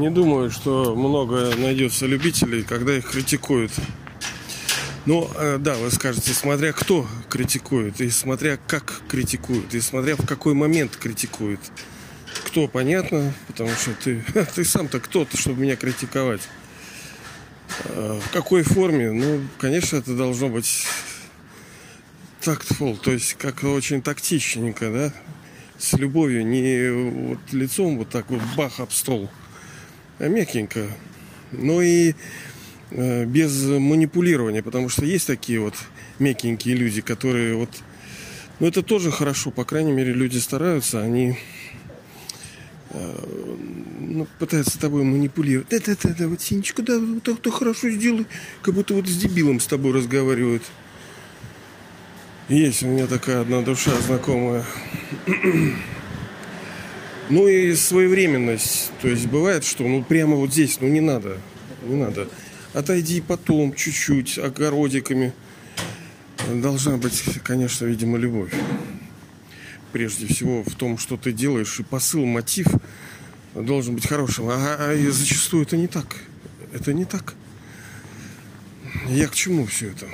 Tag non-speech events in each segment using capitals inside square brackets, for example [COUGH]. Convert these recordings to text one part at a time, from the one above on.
Не думаю, что много найдется любителей, когда их критикуют. Ну, э, да, вы скажете, смотря кто критикует, и смотря как критикует, и смотря в какой момент критикует. Кто, понятно, потому что ты, [LAUGHS] ты сам-то кто-то, чтобы меня критиковать. Э, в какой форме? Ну, конечно, это должно быть тактфул, то есть как очень тактичненько, да, с любовью, не вот лицом вот так вот бах об стол, а мягенько. Ну и э, без манипулирования, потому что есть такие вот мягенькие люди, которые вот... Ну это тоже хорошо, по крайней мере люди стараются, они э, ну, пытаются тобой манипулировать. Да-да-да, вот Синечка, да, вот так ты хорошо сделай, как будто вот с дебилом с тобой разговаривают. Есть у меня такая одна душа знакомая. [CLEARS THROAT] Ну и своевременность. То есть бывает, что ну прямо вот здесь, ну не надо. Не надо. Отойди потом чуть-чуть огородиками. Должна быть, конечно, видимо, любовь. Прежде всего в том, что ты делаешь. И посыл, мотив должен быть хорошим. А, а зачастую это не так. Это не так. Я к чему все это?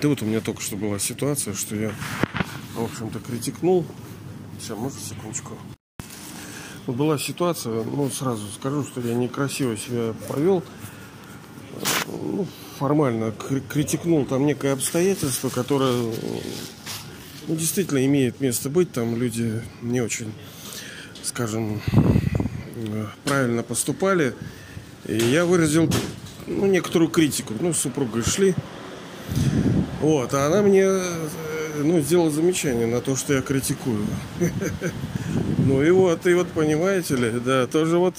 Да вот у меня только что была ситуация, что я, в общем-то, критикнул. Сейчас, может, секундочку. Вот была ситуация, ну, сразу скажу, что я некрасиво себя повел. Ну, формально критикнул там некое обстоятельство, которое ну, действительно имеет место быть. Там люди не очень, скажем, правильно поступали. И я выразил ну, некоторую критику. Ну, с супругой шли. Вот, а она мне э, ну, сделала замечание на то, что я критикую. [LAUGHS] Ну и вот, и вот, понимаете ли, да, тоже вот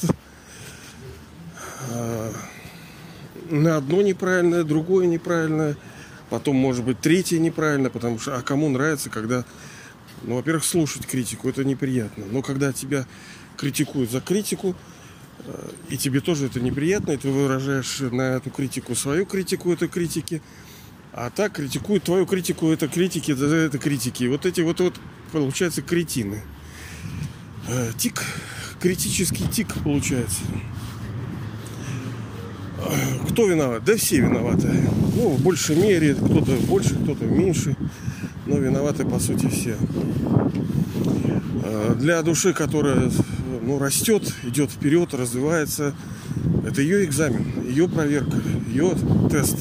а, на одно неправильное, другое неправильное, потом, может быть, третье неправильно, потому что, а кому нравится, когда, ну, во-первых, слушать критику, это неприятно, но когда тебя критикуют за критику, э, и тебе тоже это неприятно, и ты выражаешь на эту критику свою критику этой критики, а так критикуют твою критику, это критики, это, это критики. Вот эти вот, вот получается кретины. Э, тик, критический тик получается. Э, кто виноват? Да все виноваты. Ну, в большей мере, кто-то больше, кто-то меньше. Но виноваты, по сути, все. Э, для души, которая ну, растет, идет вперед, развивается, это ее экзамен, ее проверка, ее тест.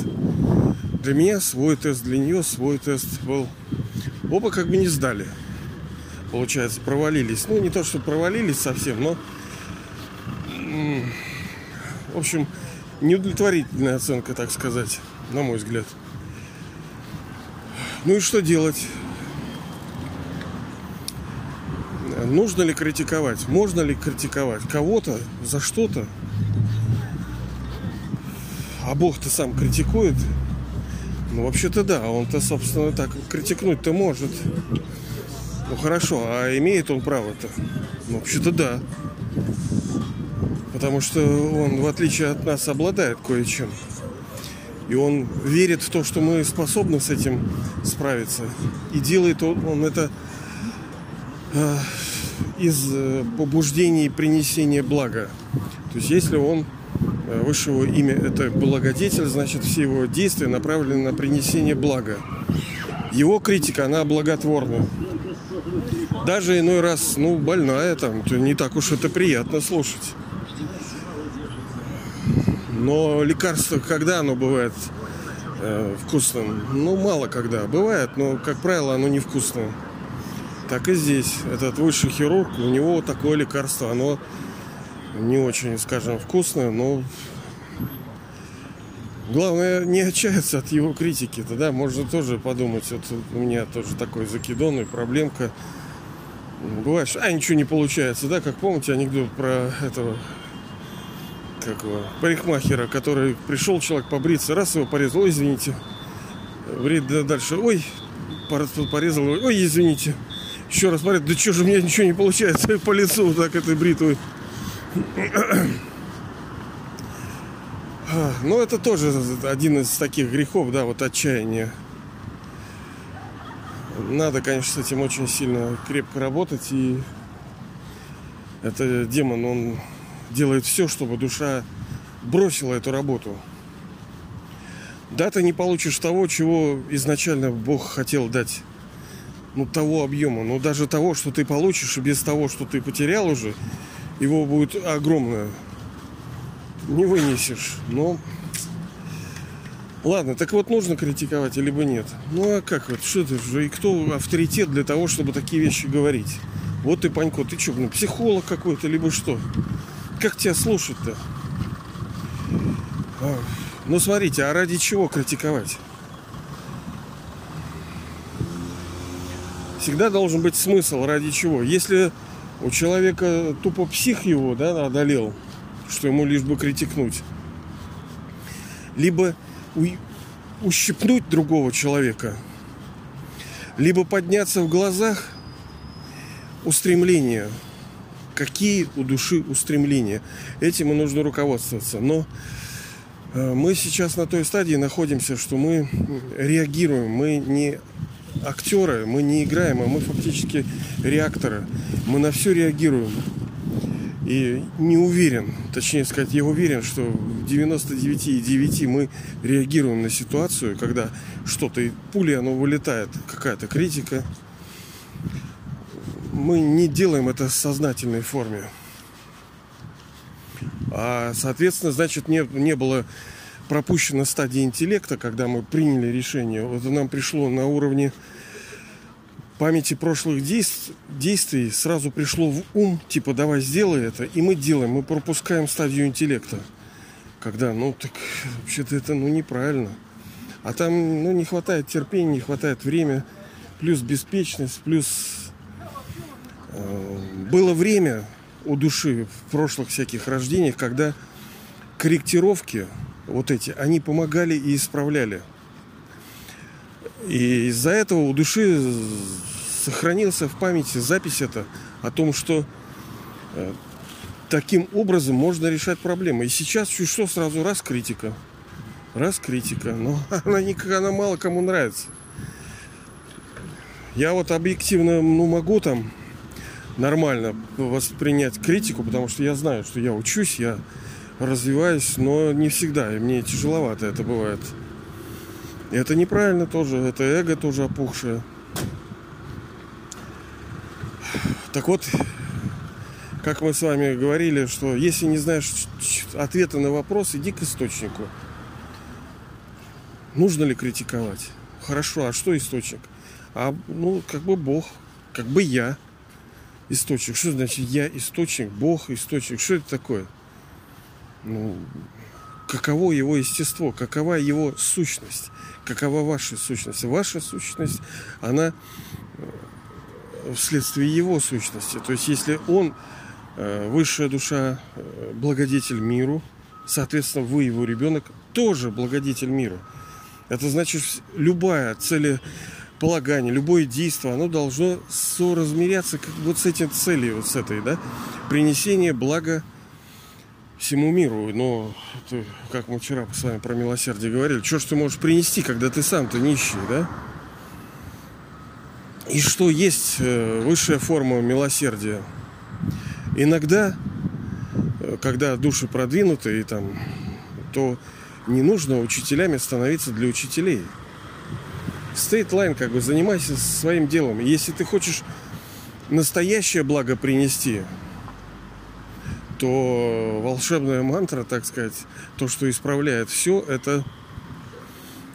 Для меня свой тест, для нее свой тест был. Оба как бы не сдали. Получается, провалились. Ну, не то, что провалились совсем, но... В общем, неудовлетворительная оценка, так сказать, на мой взгляд. Ну и что делать? Нужно ли критиковать? Можно ли критиковать кого-то за что-то? А Бог-то сам критикует ну, вообще-то да, он-то, собственно, так критикнуть-то может. Ну, хорошо, а имеет он право-то? Ну, вообще-то да. Потому что он, в отличие от нас, обладает кое-чем. И он верит в то, что мы способны с этим справиться. И делает он, он это э, из э, побуждений принесения блага. То есть если он Э, высшего имя это благодетель, значит все его действия направлены на принесение блага. Его критика, она благотворна. Даже иной раз, ну, больная там, не так уж это приятно слушать. Но лекарство, когда оно бывает э, вкусным? Ну, мало когда. Бывает, но, как правило, оно невкусное. Так и здесь. Этот высший хирург, у него такое лекарство, оно не очень, скажем, вкусное, но главное не отчаяться от его критики. Тогда можно тоже подумать, вот у меня тоже такой закидон и проблемка. Бывает, а ничего не получается, да, как помните анекдот про этого как его, парикмахера, который пришел человек побриться, раз его порезал, ой, извините, брит дальше, ой, порезал, ой, извините, еще раз смотрит, да что же у меня ничего не получается [LAUGHS] по лицу так этой бритвой. [CLEARS THROAT] Ну, это тоже один из таких грехов, да, вот отчаяние. Надо, конечно, с этим очень сильно крепко работать. И это демон, он делает все, чтобы душа бросила эту работу. Да, ты не получишь того, чего изначально Бог хотел дать. Ну, того объема. Но даже того, что ты получишь, без того, что ты потерял уже, его будет огромное. Не вынесешь. Но Ладно, так вот нужно критиковать, либо нет. Ну а как вот, что ты же, и кто авторитет для того, чтобы такие вещи говорить? Вот ты, Панько, ты что, ну, психолог какой-то, либо что? Как тебя слушать-то? А, ну смотрите, а ради чего критиковать? Всегда должен быть смысл, ради чего. Если у человека тупо псих его, да, одолел, что ему лишь бы критикнуть. Либо ущипнуть другого человека, либо подняться в глазах устремления. Какие у души устремления? Этим и нужно руководствоваться. Но э, мы сейчас на той стадии находимся, что мы реагируем, мы не актеры, мы не играем, а мы фактически реакторы. Мы на все реагируем. И не уверен, точнее сказать, я уверен, что в 99,9 мы реагируем на ситуацию, когда что-то, пуля, оно вылетает, какая-то критика. Мы не делаем это в сознательной форме. А, соответственно, значит, не, не было пропущено стадии интеллекта, когда мы приняли решение. Вот нам пришло на уровне памяти прошлых действ- действий сразу пришло в ум, типа, давай сделай это, и мы делаем, мы пропускаем стадию интеллекта. Когда, ну, так, вообще-то это, ну, неправильно. А там, ну, не хватает терпения, не хватает времени, плюс беспечность, плюс э, было время у души в прошлых всяких рождениях, когда корректировки вот эти, они помогали и исправляли. И из-за этого у души сохранился в памяти запись это о том, что э, таким образом можно решать проблемы. И сейчас чуть что сразу раз критика. Раз критика. Но [LAUGHS] она, никак, она мало кому нравится. Я вот объективно ну, могу там нормально воспринять критику, потому что я знаю, что я учусь, я развиваюсь, но не всегда. И мне тяжеловато это бывает. И это неправильно тоже, это эго тоже опухшее. Так вот, как мы с вами говорили, что если не знаешь ответа на вопрос, иди к источнику. Нужно ли критиковать? Хорошо, а что источник? А, ну, как бы Бог, как бы я источник. Что значит я источник, Бог источник? Что это такое? Ну, каково его естество, какова его сущность, какова ваша сущность. Ваша сущность, она э, вследствие его сущности. То есть, если он э, высшая душа, э, благодетель миру, соответственно, вы, его ребенок, тоже благодетель миру. Это значит, любая целеполагание, любое действие, оно должно соразмеряться как вот с этим целью, вот с этой, да, принесение блага всему миру. Но, это, как мы вчера с вами про милосердие говорили, что ж ты можешь принести, когда ты сам-то нищий, да? И что есть э, высшая форма милосердия. Иногда, э, когда души продвинуты, и там, то не нужно учителями становиться для учителей. Stay in line, как бы, занимайся своим делом. Если ты хочешь настоящее благо принести, то волшебная мантра, так сказать, то, что исправляет все, это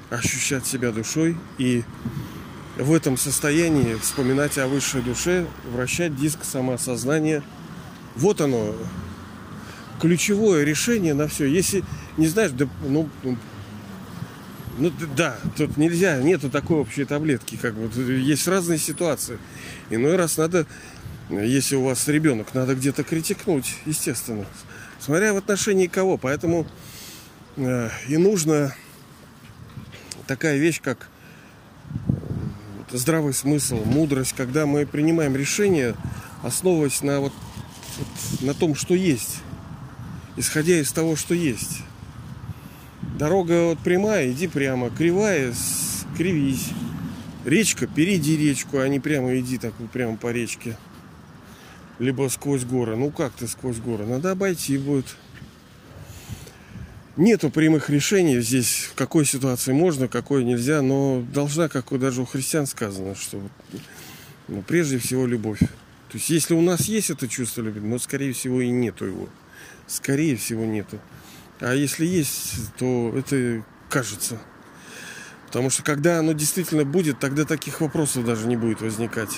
ощущать себя душой и в этом состоянии вспоминать о высшей душе, вращать диск самоосознания. Вот оно, ключевое решение на все. Если не знаешь, да, ну, ну, ну да, тут нельзя, нету такой общей таблетки, как бы есть разные ситуации. Иной раз надо если у вас ребенок, надо где-то критикнуть, естественно. Смотря в отношении кого. Поэтому э, и нужно такая вещь, как э, здравый смысл, мудрость, когда мы принимаем решение, основываясь на вот, вот на том, что есть, исходя из того, что есть. Дорога вот прямая, иди прямо, кривая, кривись. Речка, перейди речку, а не прямо иди так вот прямо по речке. либо сквозь горы. Ну как ты сквозь горы? Надо обойти будет. Нету прямых решений здесь, в какой ситуации можно, какой нельзя, но должна, как даже у христиан сказано, что ну, прежде всего любовь. То есть если у нас есть это чувство любви, но скорее всего и нету его. Скорее всего нету. А если есть, то это кажется. Потому что когда оно действительно будет, тогда таких вопросов даже не будет возникать.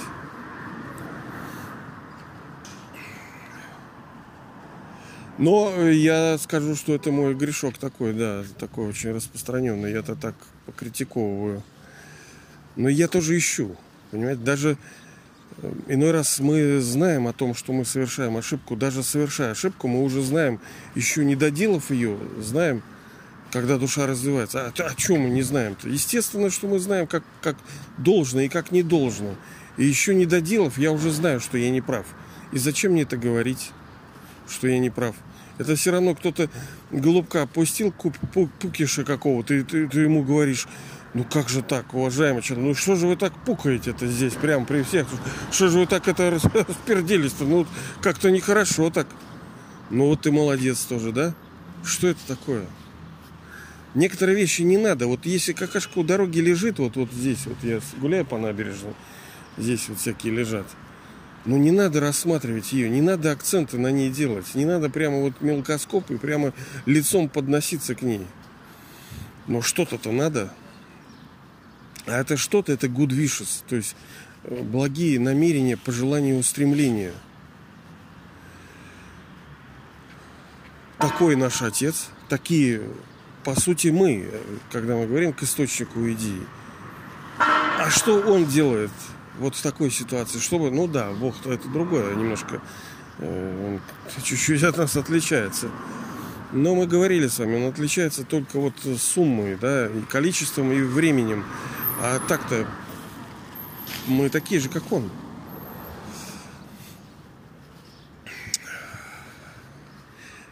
Но я скажу, что это мой грешок такой, да, такой очень распространенный. Я-то так покритиковываю. Но я тоже ищу. Понимаете, даже э, иной раз мы знаем о том, что мы совершаем ошибку. Даже совершая ошибку, мы уже знаем, еще не доделав ее, знаем, когда душа развивается. А о чем мы не знаем-то? Естественно, что мы знаем, как, как должно и как не должно. И еще не доделав, я уже знаю, что я не прав. И зачем мне это говорить, что я не прав? Это все равно кто-то голубка опустил пукиша какого-то, и ты, ты ему говоришь, ну как же так, уважаемый человек, ну что же вы так пукаете это здесь, прямо при всех? Что же вы так это расперделись-то? Ну как-то нехорошо так. Ну вот ты молодец тоже, да? Что это такое? Некоторые вещи не надо. Вот если какашка у дороги лежит, вот, вот здесь, вот я гуляю по набережной, здесь вот всякие лежат. Но ну, не надо рассматривать ее, не надо акценты на ней делать, не надо прямо вот мелкоскоп и прямо лицом подноситься к ней. Но что-то-то надо. А это что-то, это good wishes, то есть э, благие намерения, пожелания, устремления. Такой наш Отец, такие, по сути, мы, когда мы говорим к источнику идеи. А что Он делает? Вот в такой ситуации, чтобы, ну да, Бог то это другое немножко, э, он чуть-чуть от нас отличается. Но мы говорили с вами, он отличается только вот суммой, да, и количеством, и временем. А так-то мы такие же, как он.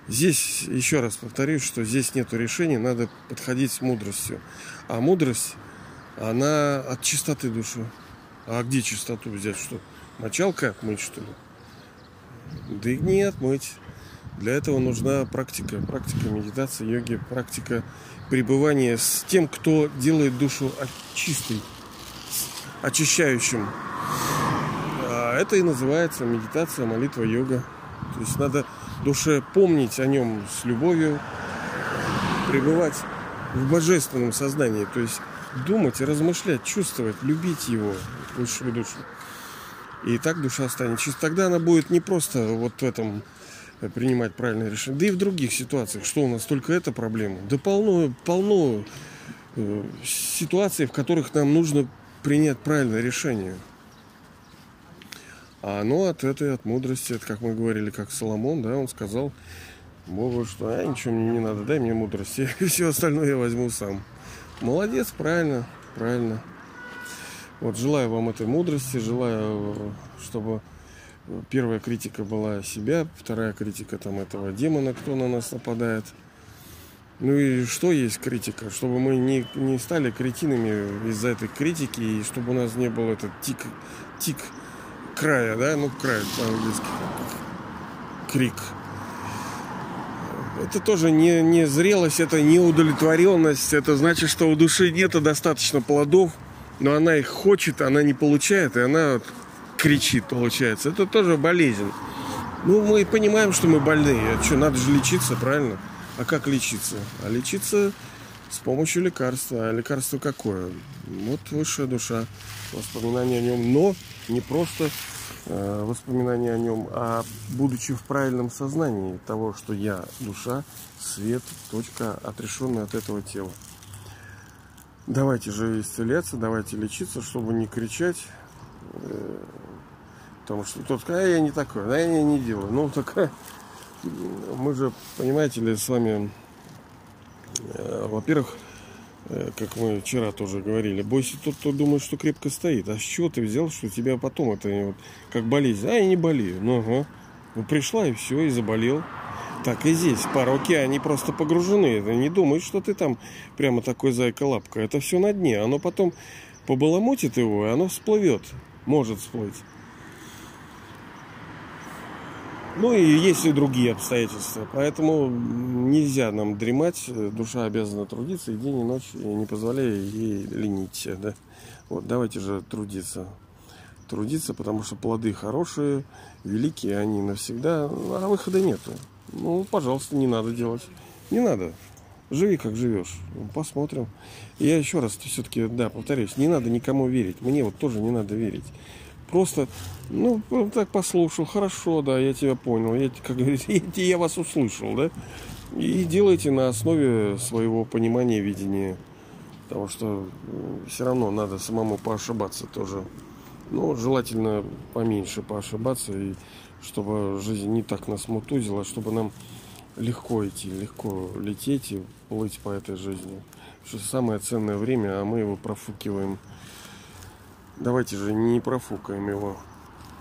Здесь, еще раз повторюсь, что здесь нет решения, надо подходить с мудростью. А мудрость, она от чистоты души. А где чистоту взять? Что? Мочалка отмыть, что ли? Да и не отмыть. Для этого нужна практика. Практика медитации, йоги, практика пребывания с тем, кто делает душу чистой, очищающим. А это и называется медитация, молитва, йога. То есть надо душе помнить о нем с любовью, пребывать в божественном сознании. То есть думать и размышлять, чувствовать, любить его, высшую душу. И так душа станет чистой. Тогда она будет не просто вот в этом э, принимать правильное решение, да и в других ситуациях. Что у нас только эта проблема? Да полно, полно э, ситуаций, в которых нам нужно принять правильное решение. А оно от этой, от мудрости, это как мы говорили, как Соломон, да, он сказал Богу, что а, ничего мне не надо, дай мне мудрости, [LAUGHS] и все остальное я возьму сам. Молодец, правильно, правильно. Вот желаю вам этой мудрости, желаю, чтобы первая критика была себя, вторая критика там этого демона, кто на нас нападает. Ну и что есть критика? Чтобы мы не, не стали кретинами из-за этой критики, и чтобы у нас не был этот тик, тик края, да, ну край по-английски, крик это тоже не, не зрелость, это не удовлетворенность. Это значит, что у души нет достаточно плодов, но она их хочет, она не получает, и она кричит, получается. Это тоже болезнь. Ну, мы понимаем, что мы больные. А что, надо же лечиться, правильно? А как лечиться? А лечиться с помощью лекарства. А лекарство какое? Вот высшая душа, воспоминания о нем, но не просто воспоминания о нем, а будучи в правильном сознании того, что я душа, свет, точка, отрешенная от этого тела. Давайте же исцеляться, давайте лечиться, чтобы не кричать, э, потому что тот сказал, а я не такой, да я не делаю. Ну, так мы же, понимаете ли, с вами, э, во-первых, Э, как мы вчера тоже говорили, бойся тот, кто думает, что крепко стоит. А с чего ты взял, что тебя потом это вот, как болезнь? А, я не болею. Ну, ага. Ну, пришла и все, и заболел. Так и здесь. Пороки, они просто погружены. Ты не думай, что ты там прямо такой зайка-лапка. Это все на дне. Оно потом побаламутит его, и оно всплывет. Может всплыть. Ну и есть и другие обстоятельства. Поэтому нельзя нам дремать. Душа обязана трудиться и день, и ночь, и не позволяя ей ленить. Да? Вот, давайте же трудиться. Трудиться, потому что плоды хорошие, великие, они навсегда, а выхода нету. Ну, пожалуйста, не надо делать. Не надо. Живи, как живешь. Посмотрим. Я еще раз все-таки, да, повторюсь, не надо никому верить. Мне вот тоже не надо верить. Просто, ну, так послушал, хорошо, да, я тебя понял. Я, как говорится, [LAUGHS] я, вас услышал, да. И делайте на основе своего понимания, видения. Потому что все равно надо самому поошибаться тоже. Ну, желательно поменьше поошибаться, и чтобы жизнь не так нас мутузила, чтобы нам легко идти, легко лететь и плыть по этой жизни. Что самое ценное время, а мы его профукиваем. Давайте же не профукаем его.